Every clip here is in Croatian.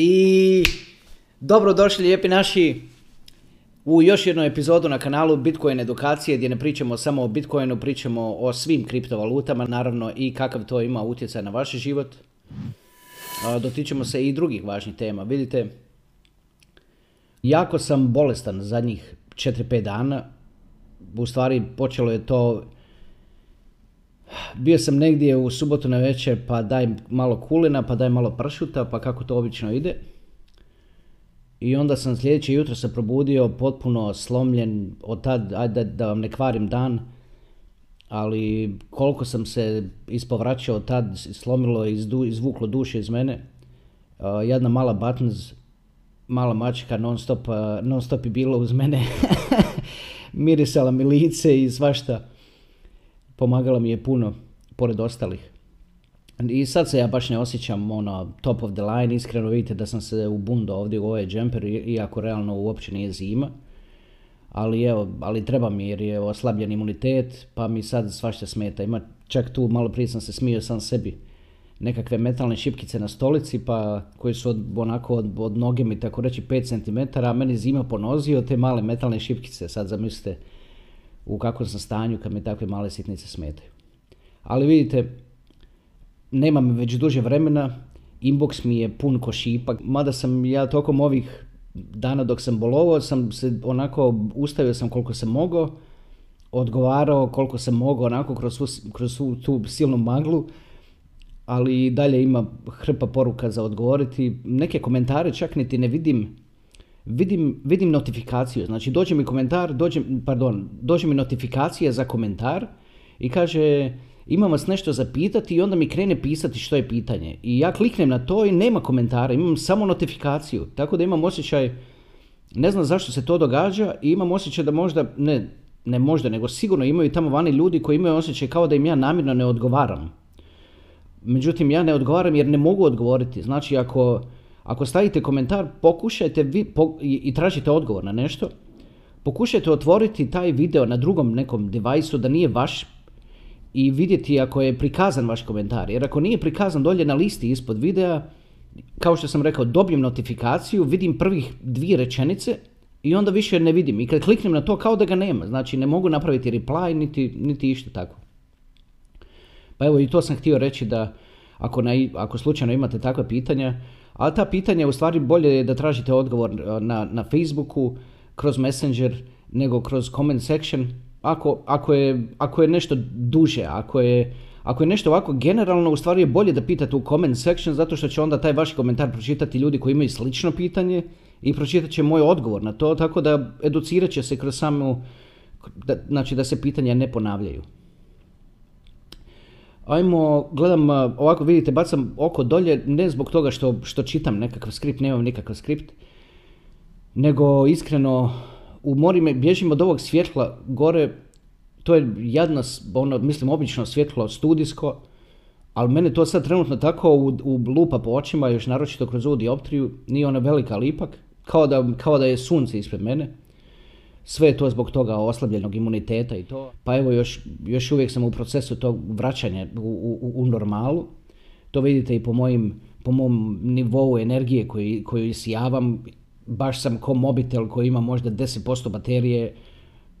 I dobro došli lijepi naši u još jednu epizodu na kanalu Bitcoin edukacije gdje ne pričamo samo o Bitcoinu, pričamo o svim kriptovalutama, naravno i kakav to ima utjecaj na vaš život. Dotičemo se i drugih važnih tema. Vidite, jako sam bolestan zadnjih 4-5 dana. U stvari počelo je to bio sam negdje u subotu na večer pa daj malo kulina, pa daj malo pršuta, pa kako to obično ide. I onda sam sljedeće jutro se probudio potpuno slomljen od tad, ajde da vam ne kvarim dan, ali koliko sam se ispovraćao od tad, slomilo i izvuklo duše iz mene. jedna mala buttons, mala mačka non stop, non stop je bilo uz mene. Mirisala mi lice i svašta pomagala mi je puno, pored ostalih. I sad se ja baš ne osjećam ono top of the line, iskreno vidite da sam se ubundo ovdje u ovaj džemper, iako realno uopće nije zima. Ali evo, ali treba mi jer je oslabljen imunitet, pa mi sad svašta smeta. Ima čak tu, malo prije sam se smio sam sebi, nekakve metalne šipkice na stolici, pa koji su od, onako od, od noge mi tako reći 5 cm, a meni zima ponozio te male metalne šipkice, sad zamislite u kakvom sam stanju kad mi takve male sitnice smetaju. Ali vidite, nemam već duže vremena, inbox mi je pun ko šipak, mada sam ja tokom ovih dana dok sam bolovao sam se onako ustavio sam koliko sam mogao, odgovarao koliko sam mogao onako kroz, kroz svu tu silnu maglu, ali dalje ima hrpa poruka za odgovoriti. Neke komentare čak niti ne vidim vidim, vidim notifikaciju, znači dođe mi komentar, dođe, pardon, dođe mi notifikacija za komentar i kaže imam vas nešto za pitati i onda mi krene pisati što je pitanje. I ja kliknem na to i nema komentara, imam samo notifikaciju. Tako da imam osjećaj, ne znam zašto se to događa i imam osjećaj da možda, ne, ne možda, nego sigurno imaju tamo vani ljudi koji imaju osjećaj kao da im ja namjerno ne odgovaram. Međutim, ja ne odgovaram jer ne mogu odgovoriti. Znači, ako, ako stavite komentar, pokušajte vi, i tražite odgovor na nešto, pokušajte otvoriti taj video na drugom nekom devajsu da nije vaš i vidjeti ako je prikazan vaš komentar. Jer ako nije prikazan dolje na listi ispod videa, kao što sam rekao, dobijem notifikaciju, vidim prvih dvije rečenice i onda više ne vidim. I kad kliknem na to kao da ga nema. Znači ne mogu napraviti reply niti, niti išta tako. Pa evo i to sam htio reći da ako, na, ako slučajno imate takva pitanja, a ta pitanja u stvari bolje je da tražite odgovor e, na, na Facebooku, kroz Messenger, nego kroz comment section. Ako, ako, je, ako je nešto duže, ako je, ako je nešto ovako generalno, u stvari je bolje da pitate u comment section, zato što će onda taj vaš komentar pročitati ljudi koji imaju slično pitanje i pročitat će moj odgovor na to, tako da educirat će se kroz samu, da, znači da se pitanja ne ponavljaju. Ajmo, gledam, ovako vidite, bacam oko dolje, ne zbog toga što, što čitam nekakav skript, nemam nikakav skript, nego iskreno u mori me, bježim od ovog svjetla gore, to je jadno, ono, mislim, obično svjetlo studijsko, ali mene to sad trenutno tako u, u lupa po očima, još naročito kroz ovu dioptriju, nije ona velika lipak, kao da, kao da je sunce ispred mene. Sve je to zbog toga oslabljenog imuniteta i to. Pa evo još, još uvijek sam u procesu tog vraćanja u, u, u normalu. To vidite i po, mojim, po mom nivou energije koji, koju isijavam. Baš sam ko mobitel koji ima možda 10% baterije.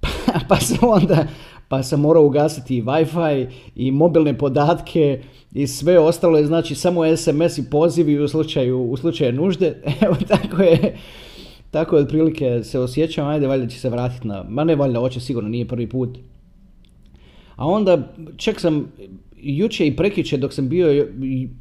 Pa, pa sam onda pa sam morao ugasiti i Wi-Fi i mobilne podatke i sve ostalo je znači samo SMS i pozivi u slučaju, u slučaju nužde. Evo tako je tako je otprilike se osjećam, ajde valjda će se vratiti na, ma ne valjda, hoće sigurno, nije prvi put. A onda čak sam juče i prekjuče dok sam bio,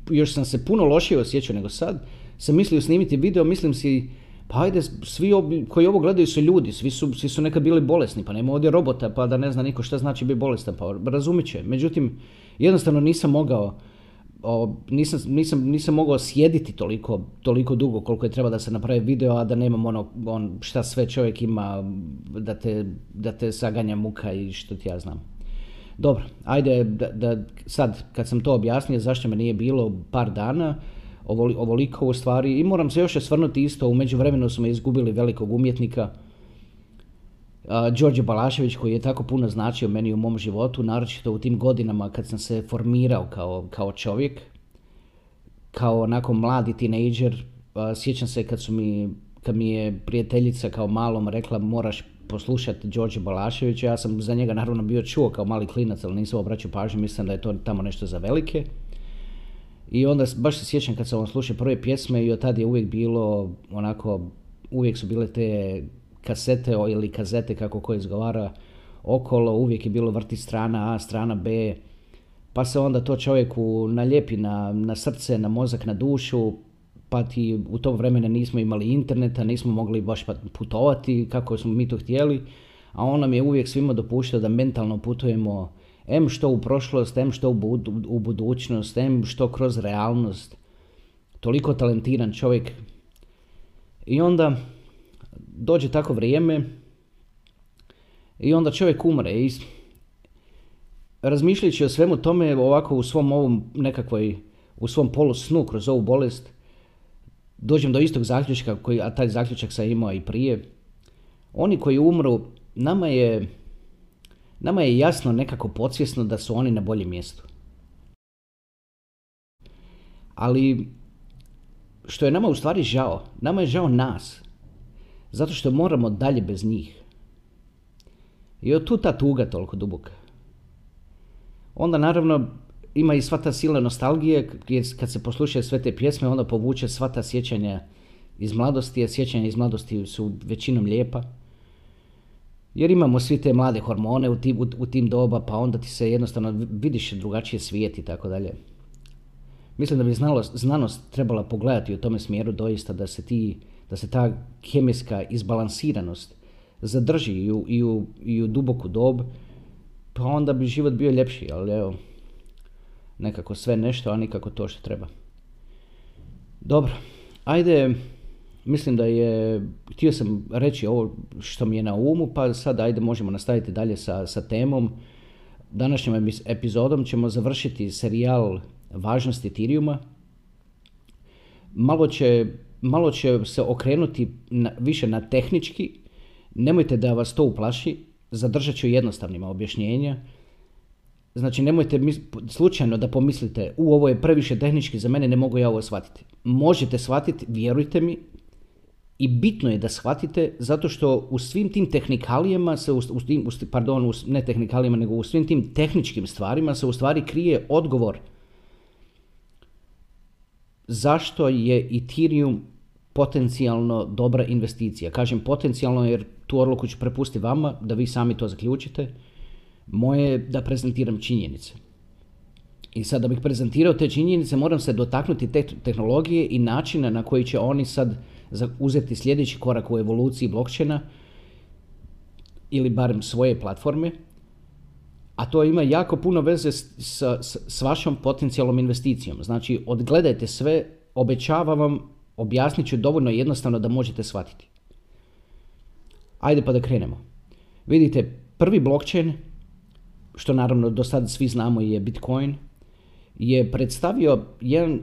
još sam se puno lošije osjećao nego sad, sam mislio snimiti video, mislim si, pa ajde, svi koji ovo gledaju su ljudi, svi su, svi su nekad bili bolesni, pa nema ovdje robota, pa da ne zna niko šta znači biti bolestan, pa razumit će. Međutim, jednostavno nisam mogao, o, nisam, nisam, nisam mogao sjediti toliko, toliko dugo koliko je treba da se napravi video, a da nemam ono on, šta sve čovjek ima da te, da te saganja muka i što ti ja znam. Dobro, ajde da, da sad kad sam to objasnio zašto me nije bilo par dana, ovoliko u stvari i moram se još osvrnuti isto, u međuvremenu smo izgubili velikog umjetnika, Đorđe Balašević koji je tako puno značio meni u mom životu, naročito u tim godinama kad sam se formirao kao, kao čovjek, kao onako mladi tinejdžer, sjećam se kad su mi, kad mi je prijateljica kao malom rekla moraš poslušati Đorđe Balaševića, ja sam za njega naravno bio čuo kao mali klinac, ali nisam obraćao pažnju, mislim da je to tamo nešto za velike. I onda baš se sjećam kad sam on slušao prve pjesme i od tad je uvijek bilo onako, uvijek su bile te kasete ili kazete kako ko izgovara okolo, uvijek je bilo vrti strana A, strana B, pa se onda to čovjeku naljepi na, na srce, na mozak, na dušu, pa ti u tom vremenu nismo imali interneta, nismo mogli baš pa putovati kako smo mi to htjeli, a on nam je uvijek svima dopuštao da mentalno putujemo em što u prošlost, em što u, u budućnost, em što kroz realnost. Toliko talentiran čovjek. I onda dođe tako vrijeme i onda čovjek umre i razmišljajući o svemu tome ovako u svom ovom nekakvoj, u svom polu snu kroz ovu bolest, dođem do istog zaključka, koji, a taj zaključak sam imao i prije. Oni koji umru, nama je, nama je jasno nekako podsvjesno da su oni na boljem mjestu. Ali što je nama u stvari žao, nama je žao nas, zato što moramo dalje bez njih. I od tu ta tuga toliko duboka. Onda naravno ima i sva ta sila nostalgije, kad se poslušaju sve te pjesme, onda povuče sva ta sjećanja iz mladosti, a sjećanja iz mladosti su većinom lijepa. Jer imamo svi te mlade hormone u tim, u, tim doba, pa onda ti se jednostavno vidiš drugačije svijet i tako dalje. Mislim da bi znalost, znanost trebala pogledati u tome smjeru doista da se, ti, da se ta kemijska izbalansiranost zadrži i u, i u, i u duboku dob, pa onda bi život bio ljepši, ali evo, nekako sve nešto, a nikako to što treba. Dobro, ajde, mislim da je, htio sam reći ovo što mi je na umu, pa sad ajde možemo nastaviti dalje sa, sa temom. Današnjom epizodom ćemo završiti serijal važnosti Ethereuma. Malo će, malo će se okrenuti na, više na tehnički, nemojte da vas to uplaši, zadržat ću jednostavnima objašnjenja. Znači nemojte slučajno da pomislite u ovo je previše tehnički za mene, ne mogu ja ovo shvatiti. Možete shvatiti, vjerujte mi, i bitno je da shvatite zato što u svim tim tehnikalijama se, u, tim, pardon, u, ne tehnikalijama, nego u svim tim tehničkim stvarima se u stvari krije odgovor zašto je Ethereum potencijalno dobra investicija. Kažem potencijalno jer tu odluku ću prepustiti vama da vi sami to zaključite moje je da prezentiram činjenice. I sad da bih prezentirao te činjenice moram se dotaknuti te tehnologije i načina na koji će oni sad uzeti sljedeći korak u evoluciji blockchaina ili barem svoje platforme. A to ima jako puno veze s, s, vašom potencijalnom investicijom. Znači, odgledajte sve, obećavam vam, objasnit ću dovoljno jednostavno da možete shvatiti. Ajde pa da krenemo. Vidite, prvi blockchain što naravno do sada svi znamo je Bitcoin, je predstavio jedan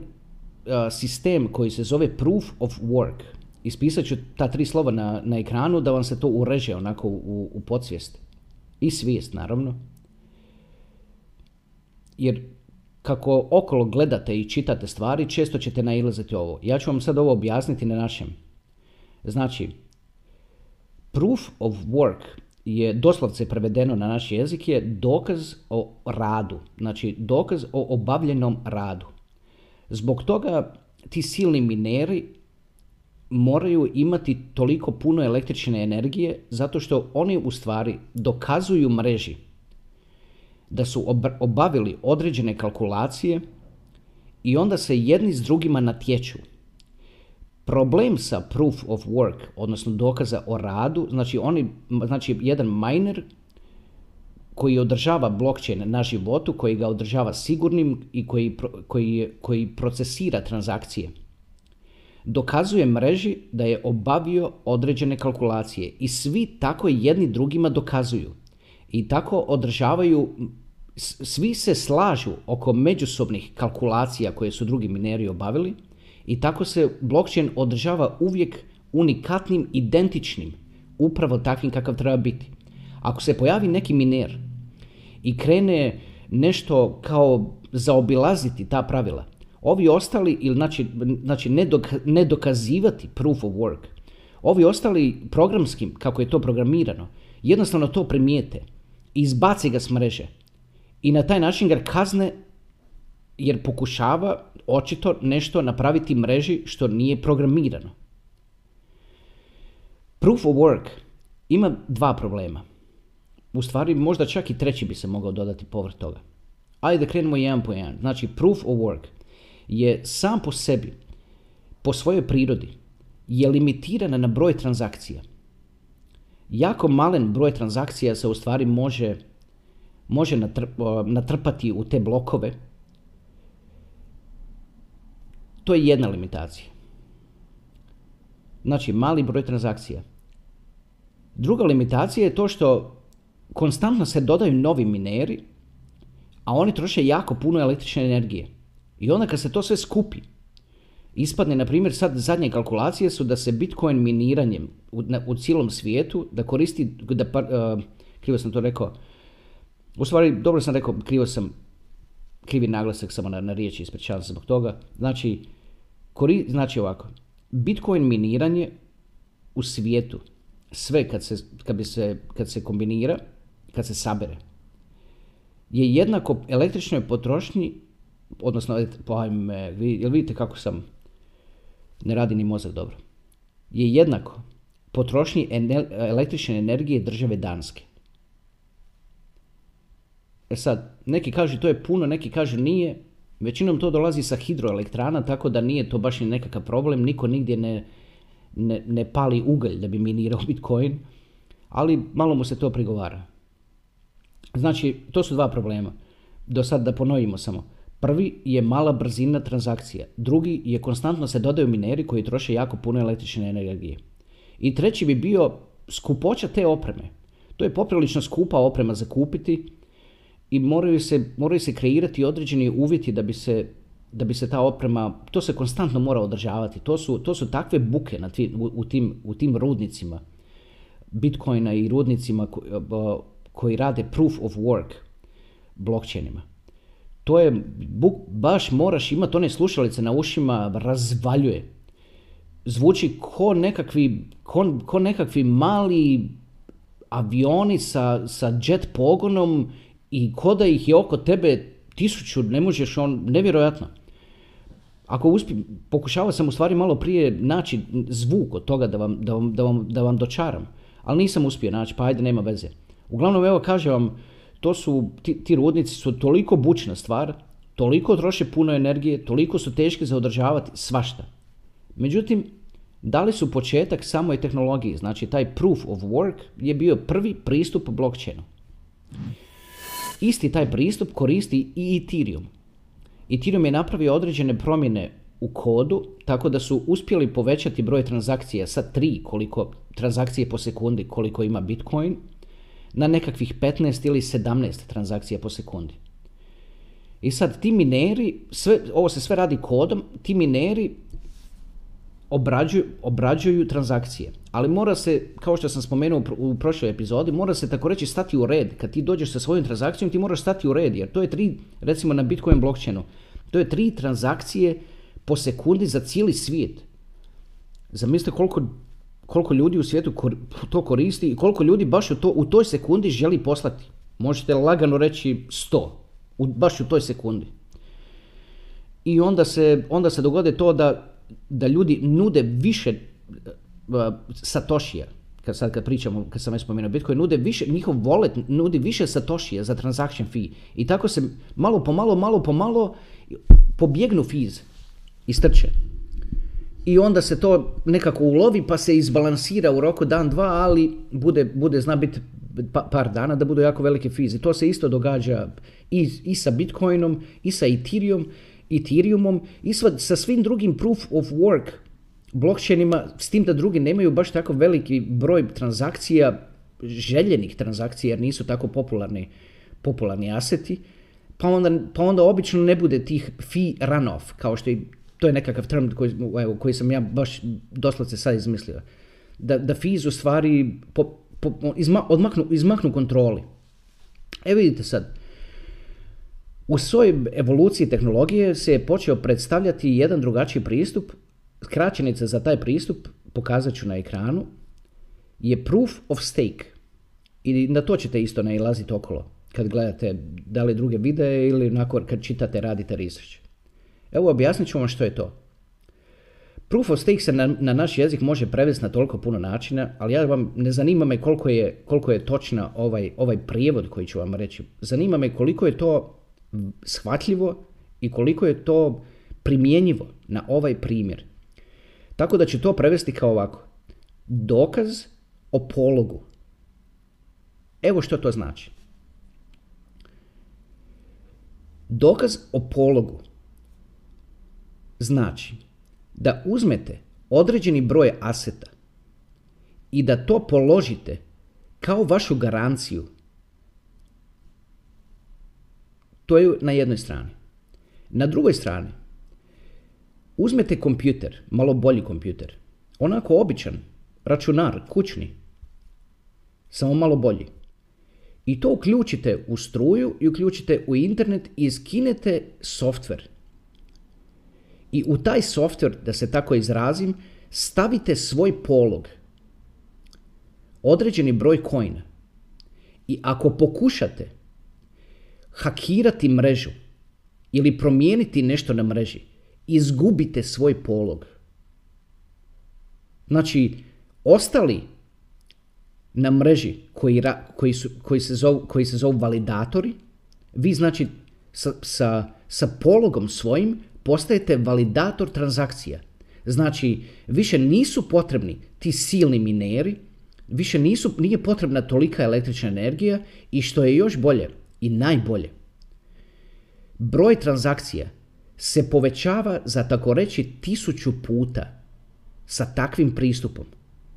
sistem koji se zove Proof of Work. Ispisat ću ta tri slova na, na ekranu da vam se to ureže onako u, u podsvijest. I svijest, naravno. Jer kako okolo gledate i čitate stvari, često ćete nailaziti ovo. Ja ću vam sad ovo objasniti na našem. Znači, proof of work je doslovce prevedeno na naš jezik je dokaz o radu, znači dokaz o obavljenom radu. Zbog toga ti silni mineri moraju imati toliko puno električne energije zato što oni u stvari dokazuju mreži da su obavili određene kalkulacije i onda se jedni s drugima natječu. Problem sa proof of work, odnosno dokaza o radu, znači, oni, znači jedan miner koji održava blockchain na životu, koji ga održava sigurnim i koji, koji, koji procesira transakcije, dokazuje mreži da je obavio određene kalkulacije i svi tako jedni drugima dokazuju i tako održavaju svi se slažu oko međusobnih kalkulacija koje su drugi mineri obavili i tako se blockchain održava uvijek unikatnim, identičnim, upravo takvim kakav treba biti. Ako se pojavi neki miner i krene nešto kao zaobilaziti ta pravila, Ovi ostali, ili znači, znači ne dokazivati proof of work, ovi ostali programskim, kako je to programirano, jednostavno to primijete izbaci ga s mreže. I na taj način ga kazne jer pokušava očito nešto napraviti mreži što nije programirano. Proof of work ima dva problema. U stvari, možda čak i treći bi se mogao dodati povrh toga. Ajde da krenemo jedan po jedan. Znači, proof of work je sam po sebi, po svojoj prirodi, je limitirana na broj transakcija. Jako malen broj transakcija se u stvari može, može natrpati u te blokove. To je jedna limitacija. Znači, mali broj transakcija. Druga limitacija je to što konstantno se dodaju novi mineri, a oni troše jako puno električne energije. I onda kad se to sve skupi, ispadne, na primjer, sad zadnje kalkulacije su da se Bitcoin miniranjem u, u cijelom svijetu, da koristi, da, uh, krivo sam to rekao, u stvari, dobro sam rekao, krivo sam, krivi naglasak samo na, na riječi, ispričavam se zbog toga. Znači, kori, znači ovako, Bitcoin miniranje u svijetu, sve kad se, kad, bi se, kad se kombinira, kad se sabere, je jednako električnoj potrošnji, odnosno, pojme, jel vidite kako sam, ne radi ni mozak dobro, je jednako potrošnji električne energije države Danske. E sad, neki kažu to je puno, neki kažu nije. Većinom to dolazi sa hidroelektrana, tako da nije to baš ni nekakav problem. Niko nigdje ne, ne, ne pali ugalj da bi minirao Bitcoin, ali malo mu se to prigovara. Znači, to su dva problema. Do sad da ponovimo samo. Prvi je mala brzina transakcija. Drugi je konstantno se dodaju mineri koji troše jako puno električne energije. I treći bi bio skupoća te opreme. To je poprilično skupa oprema za kupiti i moraju se, moraju se kreirati određeni uvjeti da bi se da bi se ta oprema, to se konstantno mora održavati. To su, to su takve buke na u, u, tim, u tim rudnicima Bitcoina i rudnicima koji rade proof of work blockchainima. To je, baš moraš imati one slušalice na ušima, razvaljuje. Zvuči ko nekakvi, ko, ko nekakvi mali avioni sa, sa jet pogonom i ko da ih je oko tebe tisuću, ne možeš on, nevjerojatno. Ako uspim, pokušavao sam u stvari malo prije naći zvuk od toga da vam, da vam, da vam, da vam dočaram, ali nisam uspio naći, pa ajde, nema veze. Uglavnom, evo kažem vam, to su, ti, ti rudnici su toliko bučna stvar, toliko troše puno energije, toliko su teški za održavati svašta. Međutim, dali su početak samoj tehnologiji, znači taj proof of work je bio prvi pristup blockchainu. Isti taj pristup koristi i Ethereum. Ethereum je napravio određene promjene u kodu, tako da su uspjeli povećati broj transakcija sa 3 koliko transakcije po sekundi koliko ima Bitcoin, na nekakvih 15 ili 17 transakcija po sekundi. I sad ti mineri, sve, ovo se sve radi kodom, ti mineri obrađuju, obrađuju transakcije. Ali mora se, kao što sam spomenuo u prošloj epizodi, mora se tako reći stati u red. Kad ti dođeš sa svojom transakcijom, ti moraš stati u red, jer to je tri, recimo na Bitcoin blockchainu, to je tri transakcije po sekundi za cijeli svijet. Zamislite koliko koliko ljudi u svijetu to koristi i koliko ljudi baš u, to, u toj sekundi želi poslati. Možete lagano reći 100, u, baš u toj sekundi. I onda se, onda se dogode to da, da ljudi nude više uh, satošija, kad sad kad pričamo, kad sam već spomenuo Bitcoin, nude više, njihov wallet nudi više satošija za transaction fee. I tako se malo po malo, malo po malo pobjegnu fees i strče i onda se to nekako ulovi pa se izbalansira u roku dan, dva, ali bude, bude zna biti pa, par dana da budu jako velike fizi. To se isto događa i, i sa Bitcoinom, i sa Ethereum, Ethereumom, i sa, sa svim drugim proof of work blockchainima, s tim da drugi nemaju baš tako veliki broj transakcija, željenih transakcija, jer nisu tako popularni, popularni aseti, pa onda, pa onda obično ne bude tih fee runoff, kao što i to je nekakav term koji, evo, koji sam ja baš doslovce sad izmislio. Da, da fees u stvari po, po, izma, odmaknu, izmaknu kontroli. Evo vidite sad, U svojoj evoluciji tehnologije se je počeo predstavljati jedan drugačiji pristup. Skraćenica za taj pristup, pokazat ću na ekranu, je proof of stake. I na to ćete isto nailaziti okolo kad gledate da li druge videe ili nakon kad čitate, radite research. Evo objasnit ću vam što je to. Proof of stake se na, na naš jezik može prevesti na toliko puno načina, ali ja vam ne zanima me koliko je, koliko je točna ovaj, ovaj prijevod koji ću vam reći. Zanima me koliko je to shvatljivo i koliko je to primjenjivo na ovaj primjer. Tako da ću to prevesti kao ovako. Dokaz o pologu. Evo što to znači. Dokaz o pologu znači da uzmete određeni broj aseta i da to položite kao vašu garanciju. To je na jednoj strani. Na drugoj strani, uzmete kompjuter, malo bolji kompjuter, onako običan, računar, kućni, samo malo bolji. I to uključite u struju i uključite u internet i skinete softver i u taj software, da se tako izrazim, stavite svoj polog, određeni broj coina. I ako pokušate hakirati mrežu ili promijeniti nešto na mreži, izgubite svoj polog. Znači, ostali na mreži koji, koji, su, koji, se, zovu, koji se zovu validatori, vi znači sa, sa, sa pologom svojim postajete validator transakcija. Znači, više nisu potrebni ti silni mineri, više nisu, nije potrebna tolika električna energija i što je još bolje i najbolje, broj transakcija se povećava za tako reći tisuću puta sa takvim pristupom.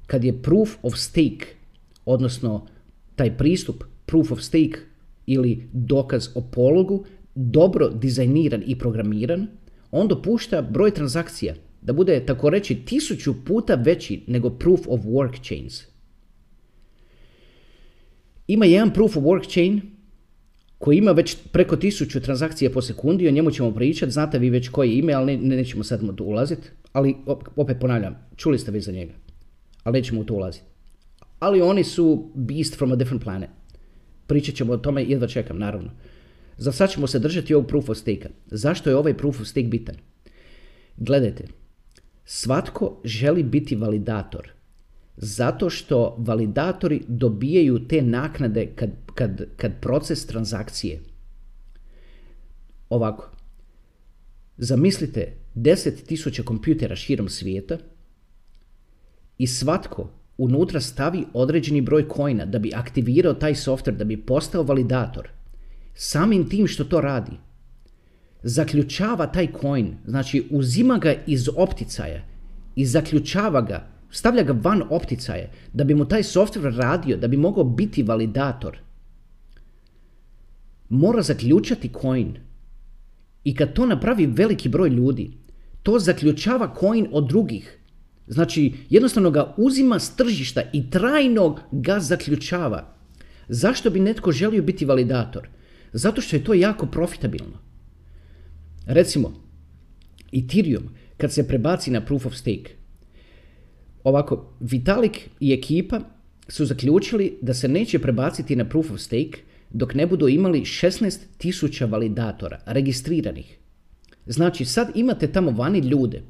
Kad je proof of stake, odnosno taj pristup proof of stake ili dokaz o pologu, dobro dizajniran i programiran, on dopušta broj transakcija da bude tako reći tisuću puta veći nego proof of work chains. Ima jedan proof of work chain koji ima već preko tisuću transakcija po sekundi, o njemu ćemo pričati, znate vi već koji ime, ali ne, nećemo sad tu ulaziti, ali opet ponavljam, čuli ste vi za njega, ali nećemo u to ulaziti. Ali oni su beast from a different planet. Pričat ćemo o tome, jedva čekam, naravno. Za sad ćemo se držati ovog proof of stake Zašto je ovaj proof of stake bitan? Gledajte, svatko želi biti validator. Zato što validatori dobijaju te naknade kad, kad, kad proces transakcije. Ovako, zamislite 10.000 kompjutera širom svijeta i svatko unutra stavi određeni broj kojina da bi aktivirao taj software, da bi postao validator samim tim što to radi, zaključava taj coin, znači uzima ga iz opticaja i zaključava ga, stavlja ga van opticaja, da bi mu taj software radio, da bi mogao biti validator. Mora zaključati coin. I kad to napravi veliki broj ljudi, to zaključava coin od drugih. Znači, jednostavno ga uzima s tržišta i trajno ga zaključava. Zašto bi netko želio biti validator? Zato što je to jako profitabilno. Recimo, Ethereum, kad se prebaci na proof of stake, ovako, Vitalik i ekipa su zaključili da se neće prebaciti na proof of stake dok ne budu imali 16.000 validatora registriranih. Znači, sad imate tamo vani ljude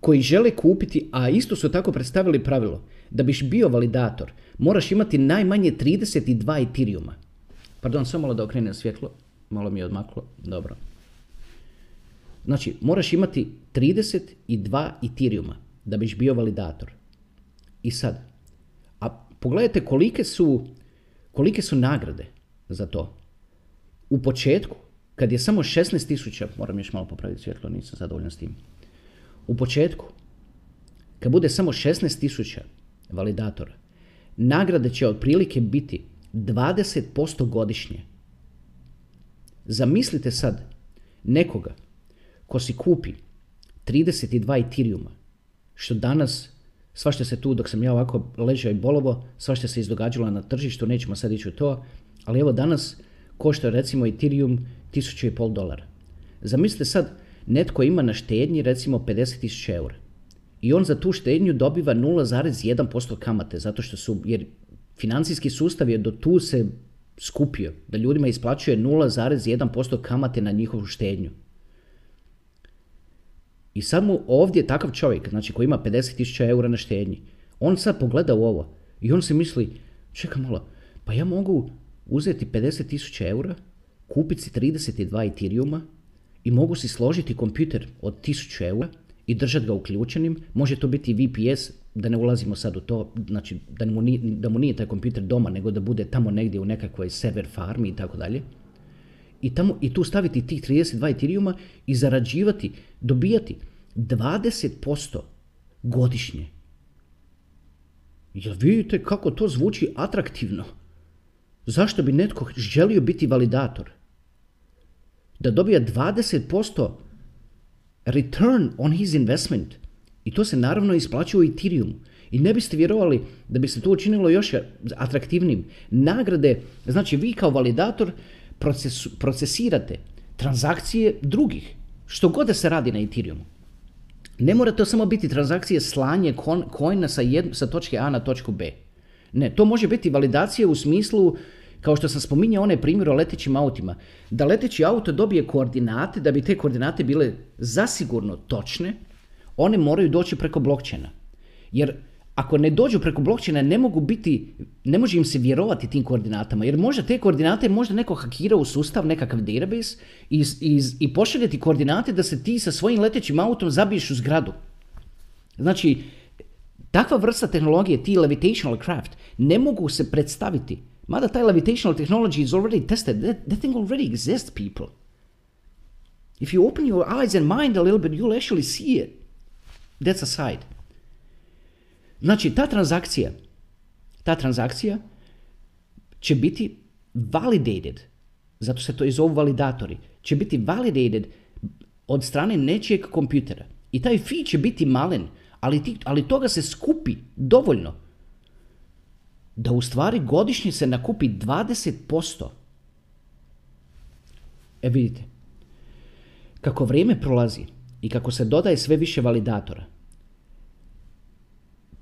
koji žele kupiti, a isto su tako predstavili pravilo, da biš bio validator, moraš imati najmanje 32 Ethereuma. Pardon, samo malo da okrenem svjetlo. Malo mi je odmaklo. Dobro. Znači, moraš imati 32 Ethereuma da biš bio validator. I sad, a pogledajte kolike su, kolike su nagrade za to. U početku, kad je samo 16.000, moram još malo popraviti svjetlo, nisam zadovoljan s tim. U početku, kad bude samo 16.000 validatora, nagrade će otprilike biti 20% godišnje. Zamislite sad nekoga ko si kupi 32 Ethereuma, što danas, svašta se tu dok sam ja ovako ležao i bolovo, svašta se izdogađalo na tržištu, nećemo sad ići u to, ali evo danas košta recimo Ethereum 1500 dolara. Zamislite sad, netko ima na štednji recimo 50.000 eura. I on za tu štednju dobiva 0,1% kamate, zato što su, jer financijski sustav je do tu se skupio, da ljudima isplaćuje 0,1% kamate na njihovu štednju. I sad mu ovdje takav čovjek, znači koji ima 50.000 eura na štednji, on sad pogleda u ovo i on se misli, čekaj malo, pa ja mogu uzeti 50.000 eura, kupiti si 32 Ethereuma i mogu si složiti kompjuter od 1000 eura i držati ga uključenim. Može to biti VPS, da ne ulazimo sad u to, znači da mu nije, da mu nije taj kompjuter doma, nego da bude tamo negdje u nekakvoj server farmi i tako dalje. I, tamo, I tu staviti tih 32 Ethereuma i zarađivati, dobijati 20% godišnje. Jel vidite kako to zvuči atraktivno? Zašto bi netko želio biti validator? Da dobija 20% return on his investment. I to se naravno isplaćuje u Ethereumu. I ne biste vjerovali da bi se to učinilo još atraktivnim. Nagrade, znači vi kao validator procesirate transakcije drugih. Što god da se radi na Ethereumu. Ne mora to samo biti transakcije slanje coina sa, sa točke A na točku B. Ne, to može biti validacija u smislu, kao što sam spominjao onaj primjer o letećim autima, da leteći auto dobije koordinate, da bi te koordinate bile zasigurno točne, one moraju doći preko blockchaina. Jer ako ne dođu preko blockchaina ne mogu biti, ne može im se vjerovati tim koordinatama, jer možda te koordinate možda neko hakira u sustav, nekakav database i, i, i pošalje ti koordinate da se ti sa svojim letećim autom zabiješ u zgradu. Znači, takva vrsta tehnologije, ti levitational craft, ne mogu se predstaviti. Mada taj levitational technology is already tested. That, that thing already exists, people. If you open your eyes and mind a little bit, you'll actually see it. That's a side. Znači, ta transakcija, ta transakcija će biti validated, zato se to i zovu validatori, će biti validated od strane nečijeg kompjutera. I taj fee će biti malen, ali, ti, ali toga se skupi dovoljno da u stvari godišnje se nakupi 20%. E vidite, kako vrijeme prolazi i kako se dodaje sve više validatora,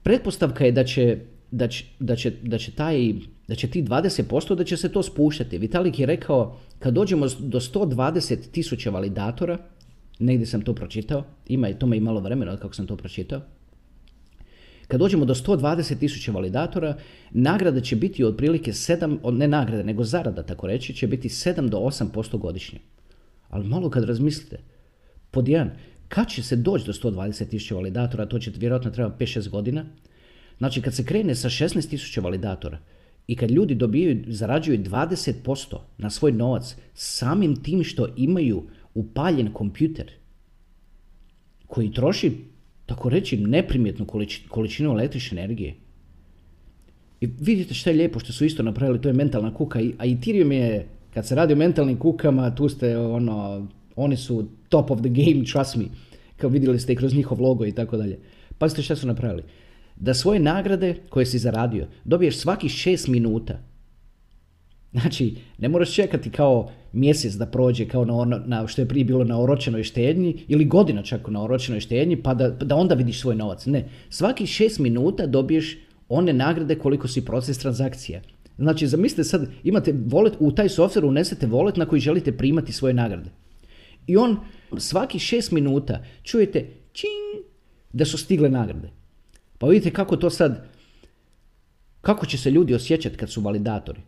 pretpostavka je da će, da će, da će, da će taj da će ti 20% da će se to spuštati. Vitalik je rekao kad dođemo do 120 tisuća validatora, negdje sam to pročitao, ima i tome i malo vremena od kako sam to pročitao, kad dođemo do 120 tisuća validatora, nagrada će biti otprilike 7, ne nagrada, nego zarada, tako reći, će biti 7 do 8% godišnje. Ali malo kad razmislite, pod jedan, kad će se doći do 120 tisuća validatora, to će vjerojatno treba 5-6 godina. Znači kad se krene sa 16 tisuća validatora i kad ljudi dobijaju, zarađuju 20% na svoj novac samim tim što imaju upaljen kompjuter koji troši, tako reći, neprimjetnu količinu električne energije. I vidite što je lijepo što su isto napravili, to je mentalna kuka, a Ethereum je, kad se radi o mentalnim kukama, tu ste ono, oni su top of the game, trust me. Kao vidjeli ste kroz njihov logo i tako dalje. Pazite šta su napravili. Da svoje nagrade koje si zaradio dobiješ svaki šest minuta. Znači, ne moraš čekati kao mjesec da prođe kao na, ono, na što je prije bilo na oročenoj štednji ili godina čak na oročenoj štednji pa da, da onda vidiš svoj novac. Ne, svaki šest minuta dobiješ one nagrade koliko si proces transakcija. Znači, zamislite sad, imate wallet, u taj software unesete wallet na koji želite primati svoje nagrade. I on svaki šest minuta čujete čing da su stigle nagrade. Pa vidite kako to sad, kako će se ljudi osjećati kad su validatori.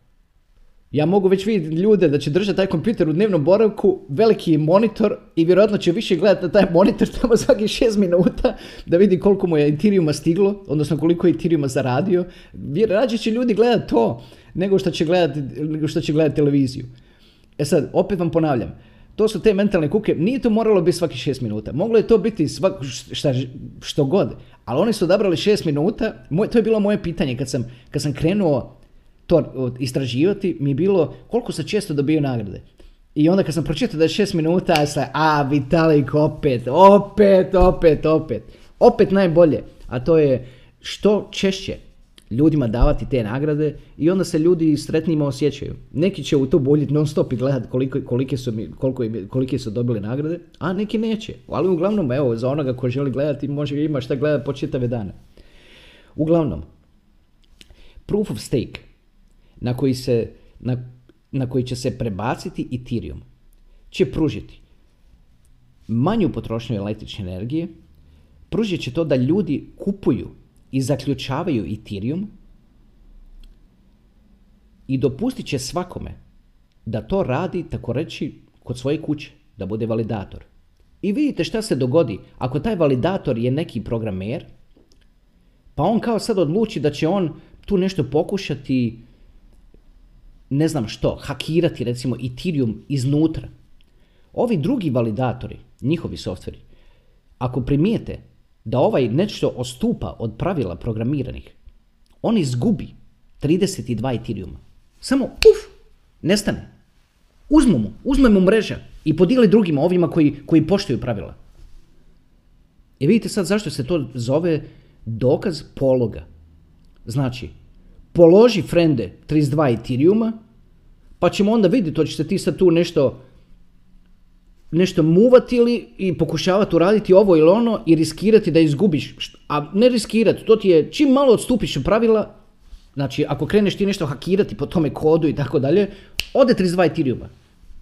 Ja mogu već vidjeti ljude da će držati taj kompjuter u dnevnom boravku, veliki monitor i vjerojatno će više gledati na taj monitor tamo svaki šest minuta da vidi koliko mu je Ethereuma stiglo, odnosno koliko je Ethereuma zaradio. Rađe će ljudi gledati to nego što će gledati, nego što će gledati televiziju. E sad, opet vam ponavljam, to su te mentalne kuke, nije to moralo biti svaki šest minuta. Moglo je to biti svak, šta, što god. Ali oni su odabrali šest minuta. Moj, to je bilo moje pitanje kad sam, kad sam krenuo to istraživati. Mi je bilo koliko se često dobiju nagrade. I onda kad sam pročitao da je šest minuta, ja sam, a Vitalik opet, opet, opet, opet. Opet najbolje. A to je što češće ljudima davati te nagrade i onda se ljudi sretnijima osjećaju. Neki će u to boljiti non stop i gledati koliko, kolike, su, koliko kolike su dobili nagrade, a neki neće. Ali uglavnom, evo, za onoga ko želi gledati, može ima šta gledati po čitave dane. Uglavnom, proof of stake na koji, se, na, na koji će se prebaciti Ethereum će pružiti manju potrošnju električne energije, pružit će to da ljudi kupuju i zaključavaju Ethereum i dopustit će svakome da to radi, tako reći, kod svoje kuće, da bude validator. I vidite šta se dogodi ako taj validator je neki programer, pa on kao sad odluči da će on tu nešto pokušati, ne znam što, hakirati recimo Ethereum iznutra. Ovi drugi validatori, njihovi softveri, ako primijete da ovaj nešto ostupa od pravila programiranih, on izgubi 32 Ethereuma. Samo uf, nestane. Uzmu mu, uzme mu mreža i podijeli drugima, ovima koji, koji poštuju pravila. I vidite sad zašto se to zove dokaz pologa. Znači, položi frende 32 Ethereuma, pa ćemo onda vidjeti, to će se ti sad tu nešto nešto muvati ili i pokušavati uraditi ovo ili ono i riskirati da izgubiš. A ne riskirati, to ti je čim malo odstupiš od pravila, znači ako kreneš ti nešto hakirati po tome kodu i tako dalje, ode 32 Ethereuma.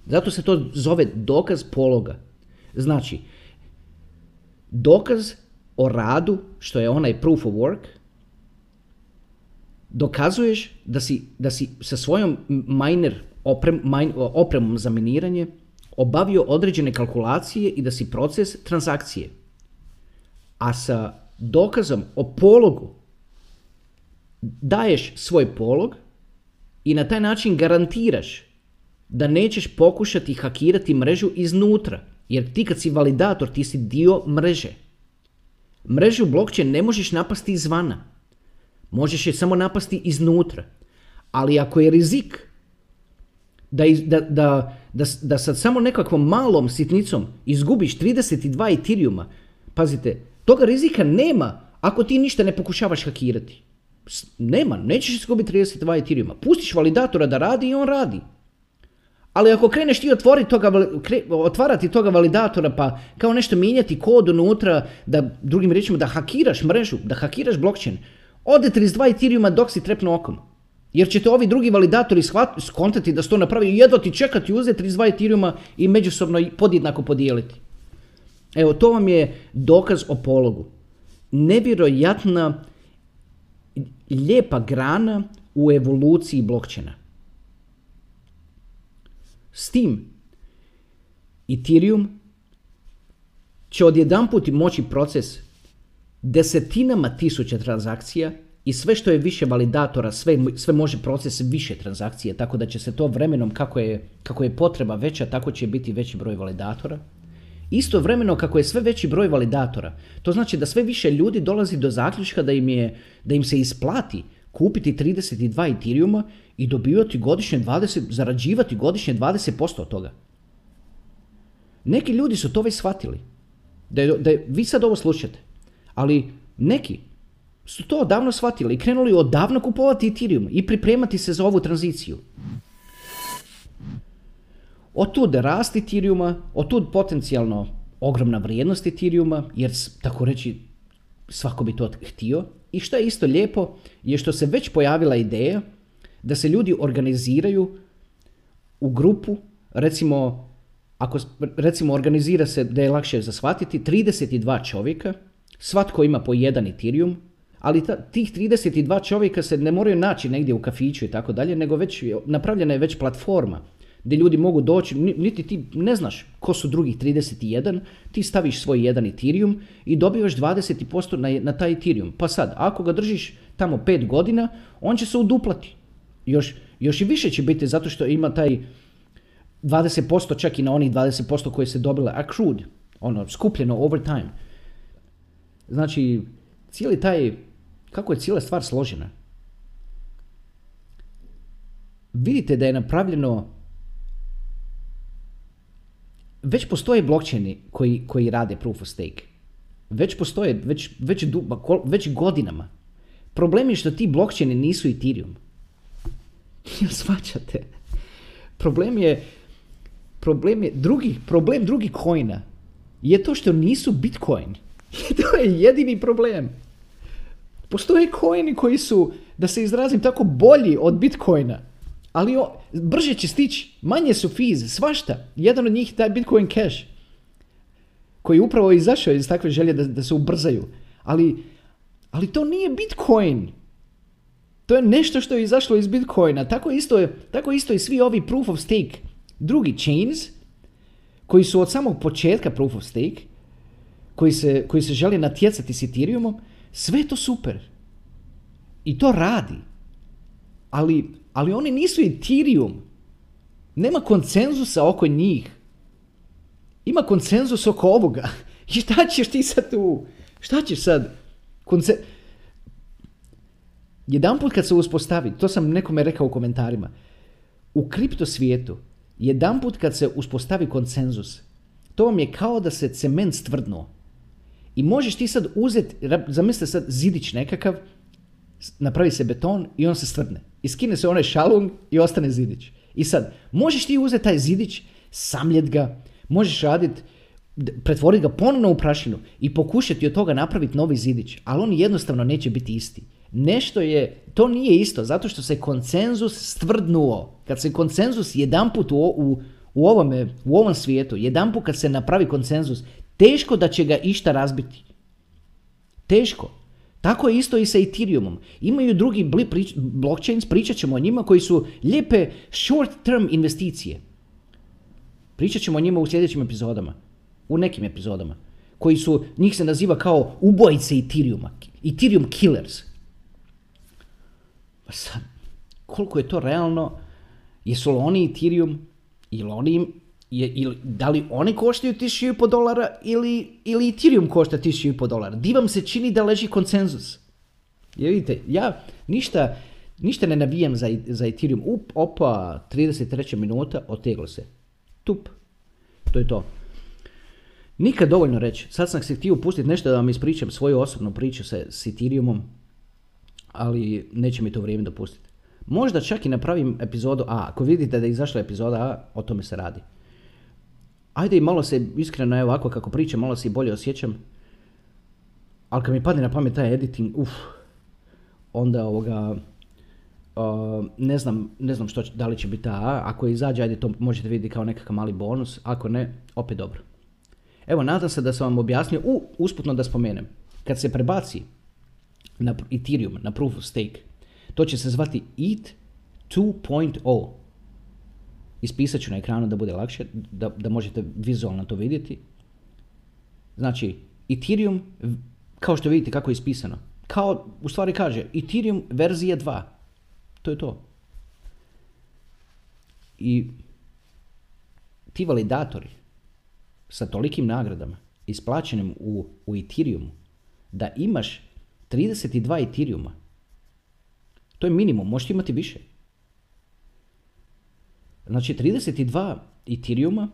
Zato se to zove dokaz pologa. Znači, dokaz o radu, što je onaj proof of work, dokazuješ da si, da si sa svojom miner oprem, opremom za miniranje obavio određene kalkulacije i da si proces transakcije. A sa dokazom o pologu daješ svoj polog i na taj način garantiraš da nećeš pokušati hakirati mrežu iznutra. Jer ti kad si validator, ti si dio mreže. Mrežu blockchain ne možeš napasti izvana. Možeš je samo napasti iznutra. Ali ako je rizik da, da, da, da, da sa samo nekakvom malom sitnicom izgubiš 32 Ethereuma, pazite, toga rizika nema ako ti ništa ne pokušavaš hakirati. Nema, nećeš izgubiti 32 Ethereuma. Pustiš validatora da radi i on radi. Ali ako kreneš ti otvoriti toga, otvarati toga validatora pa kao nešto mijenjati kod unutra, da drugim riječima da hakiraš mrežu, da hakiraš blockchain, ode 32 Ethereuma dok si trepnu okom. Jer ćete ovi drugi validatori skontati da se to napravi jedva ti čekati uzeti 32 Ethereuma i međusobno podjednako podijeliti. Evo, to vam je dokaz o pologu. Nevjerojatna, lijepa grana u evoluciji blokčena. S tim, Ethereum će odjedanput moći proces desetinama tisuća transakcija i sve što je više validatora, sve, sve može proces više transakcije, tako da će se to vremenom, kako je, kako je potreba veća, tako će biti veći broj validatora. Isto vremeno kako je sve veći broj validatora, to znači da sve više ljudi dolazi do zaključka da im, je, da im se isplati kupiti 32 Ethereuma i dobivati godišnje 20, zarađivati godišnje 20% od toga. Neki ljudi su to već shvatili. Da, je, da je, vi sad ovo slušate, ali neki su to odavno shvatili i krenuli odavno kupovati Ethereum i pripremati se za ovu tranziciju. Otud rast Ethereuma, otud potencijalno ogromna vrijednost Ethereuma, jer tako reći svako bi to htio. I što je isto lijepo je što se već pojavila ideja da se ljudi organiziraju u grupu, recimo, ako recimo organizira se da je lakše za shvatiti, 32 čovjeka, svatko ima po jedan Ethereum, ali ta, tih 32 čovjeka se ne moraju naći negdje u kafiću i tako dalje, nego već napravljena je već platforma gdje ljudi mogu doći, niti ti ne znaš ko su drugih 31, ti staviš svoj jedan Ethereum i dobivaš 20% na, na taj Ethereum. Pa sad, ako ga držiš tamo 5 godina, on će se uduplati. Još, još i više će biti zato što ima taj 20% čak i na onih 20% koje se dobile accrued, ono, skupljeno over time. Znači, cijeli taj kako je cijela stvar složena. Vidite da je napravljeno već postoje blockchaini koji, koji rade proof of stake. Već postoje, već, već, već godinama. Problem je što ti blockchaini nisu Ethereum. Jel svačate? Problem je, problem je, drugi, problem drugih coina je to što nisu Bitcoin. to je jedini problem. Postoje coini koji su, da se izrazim tako, bolji od Bitcoina. Ali o, brže će stići, manje su fees, svašta. Jedan od njih je taj Bitcoin Cash. Koji je upravo izašao iz takve želje da, da se ubrzaju. Ali, ali to nije Bitcoin. To je nešto što je izašlo iz Bitcoina. Tako isto, je, tako isto i svi ovi proof of stake drugi chains koji su od samog početka proof of stake koji se, koji se žele natjecati s Ethereumom, sve to super. I to radi. Ali, ali oni nisu Ethereum. Nema konsenzusa oko njih. Ima konsenzus oko ovoga. I šta ćeš ti sad tu? Šta ćeš sad? Konce... Jedan put kad se uspostavi, to sam nekome rekao u komentarima, u kripto svijetu, jedan put kad se uspostavi konsenzus, to vam je kao da se cement stvrdnuo. I možeš ti sad uzeti, zamislite sad zidić nekakav, napravi se beton i on se stvrdne. I skine se onaj šalung i ostane zidić. I sad, možeš ti uzeti taj zidić, samljet ga, možeš raditi, pretvoriti ga ponovno u prašinu i pokušati od toga napraviti novi zidić, ali on jednostavno neće biti isti. Nešto je, to nije isto, zato što se konsenzus stvrdnuo. Kad se konsenzus jedanput u, u, u, ovome, u ovom svijetu, jedanput kad se napravi konsenzus, teško da će ga išta razbiti. Teško. Tako je isto i sa Ethereumom. Imaju drugi blockchains, pričat ćemo o njima, koji su lijepe short term investicije. Pričat ćemo o njima u sljedećim epizodama. U nekim epizodama. Koji su, njih se naziva kao ubojice Ethereuma. Ethereum killers. Pa sad, koliko je to realno? Jesu li oni Ethereum? Ili oni je, ili, da li oni koštaju 1500 dolara ili, ili Ethereum košta 1500 dolara? Di vam se čini da leži konsenzus? Je, vidite, ja ništa, ništa ne navijam za, za Ethereum. Up, opa, 33. minuta, oteglo se. Tup. To je to. Nikad dovoljno reći. Sad sam se htio pustiti nešto da vam ispričam svoju osobnu priču sa, s Ethereumom, ali neće mi to vrijeme dopustiti. Možda čak i napravim epizodu A. Ako vidite da je izašla epizoda A, o tome se radi ajde malo se, iskreno je ovako kako pričam, malo se i bolje osjećam. Ali kad mi padne na pamet taj editing, uf, onda ovoga, uh, ne znam, ne znam što, da li će biti ta ako izađe, ajde to možete vidjeti kao nekakav mali bonus, ako ne, opet dobro. Evo, nadam se da sam vam objasnio, u, usputno da spomenem, kad se prebaci na Ethereum, na Proof of Stake, to će se zvati ETH 2.0. Ispisat ću na ekranu da bude lakše, da, da možete vizualno to vidjeti. Znači, Ethereum, kao što vidite kako je ispisano, kao u stvari kaže Ethereum verzija 2. To je to. I ti validatori sa tolikim nagradama isplaćenim u, u Ethereumu, da imaš 32 Ethereuma, to je minimum, možeš imati više. Znači 32 Ethereuma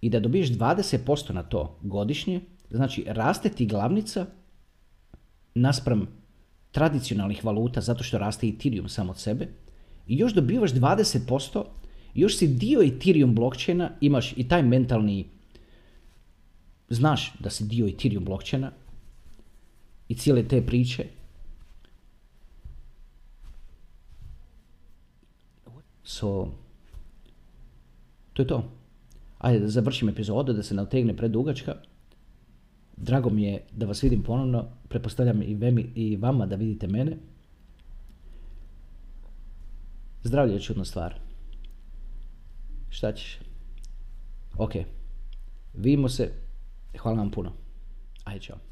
i da dobiješ 20% na to godišnje, znači raste ti glavnica naspram tradicionalnih valuta zato što raste Ethereum sam od sebe i još dobivaš 20%, još si dio Ethereum blockchaina, imaš i taj mentalni, znaš da si dio Ethereum blockchaina i cijele te priče. So, to je to. Ajde da završim epizodu, da se ne otegne predugačka. Drago mi je da vas vidim ponovno. Prepostavljam i, vemi, i vama da vidite mene. Zdravlje je čudna stvar. Šta ćeš? Ok. Vidimo se. Hvala vam puno. Ajde, čao.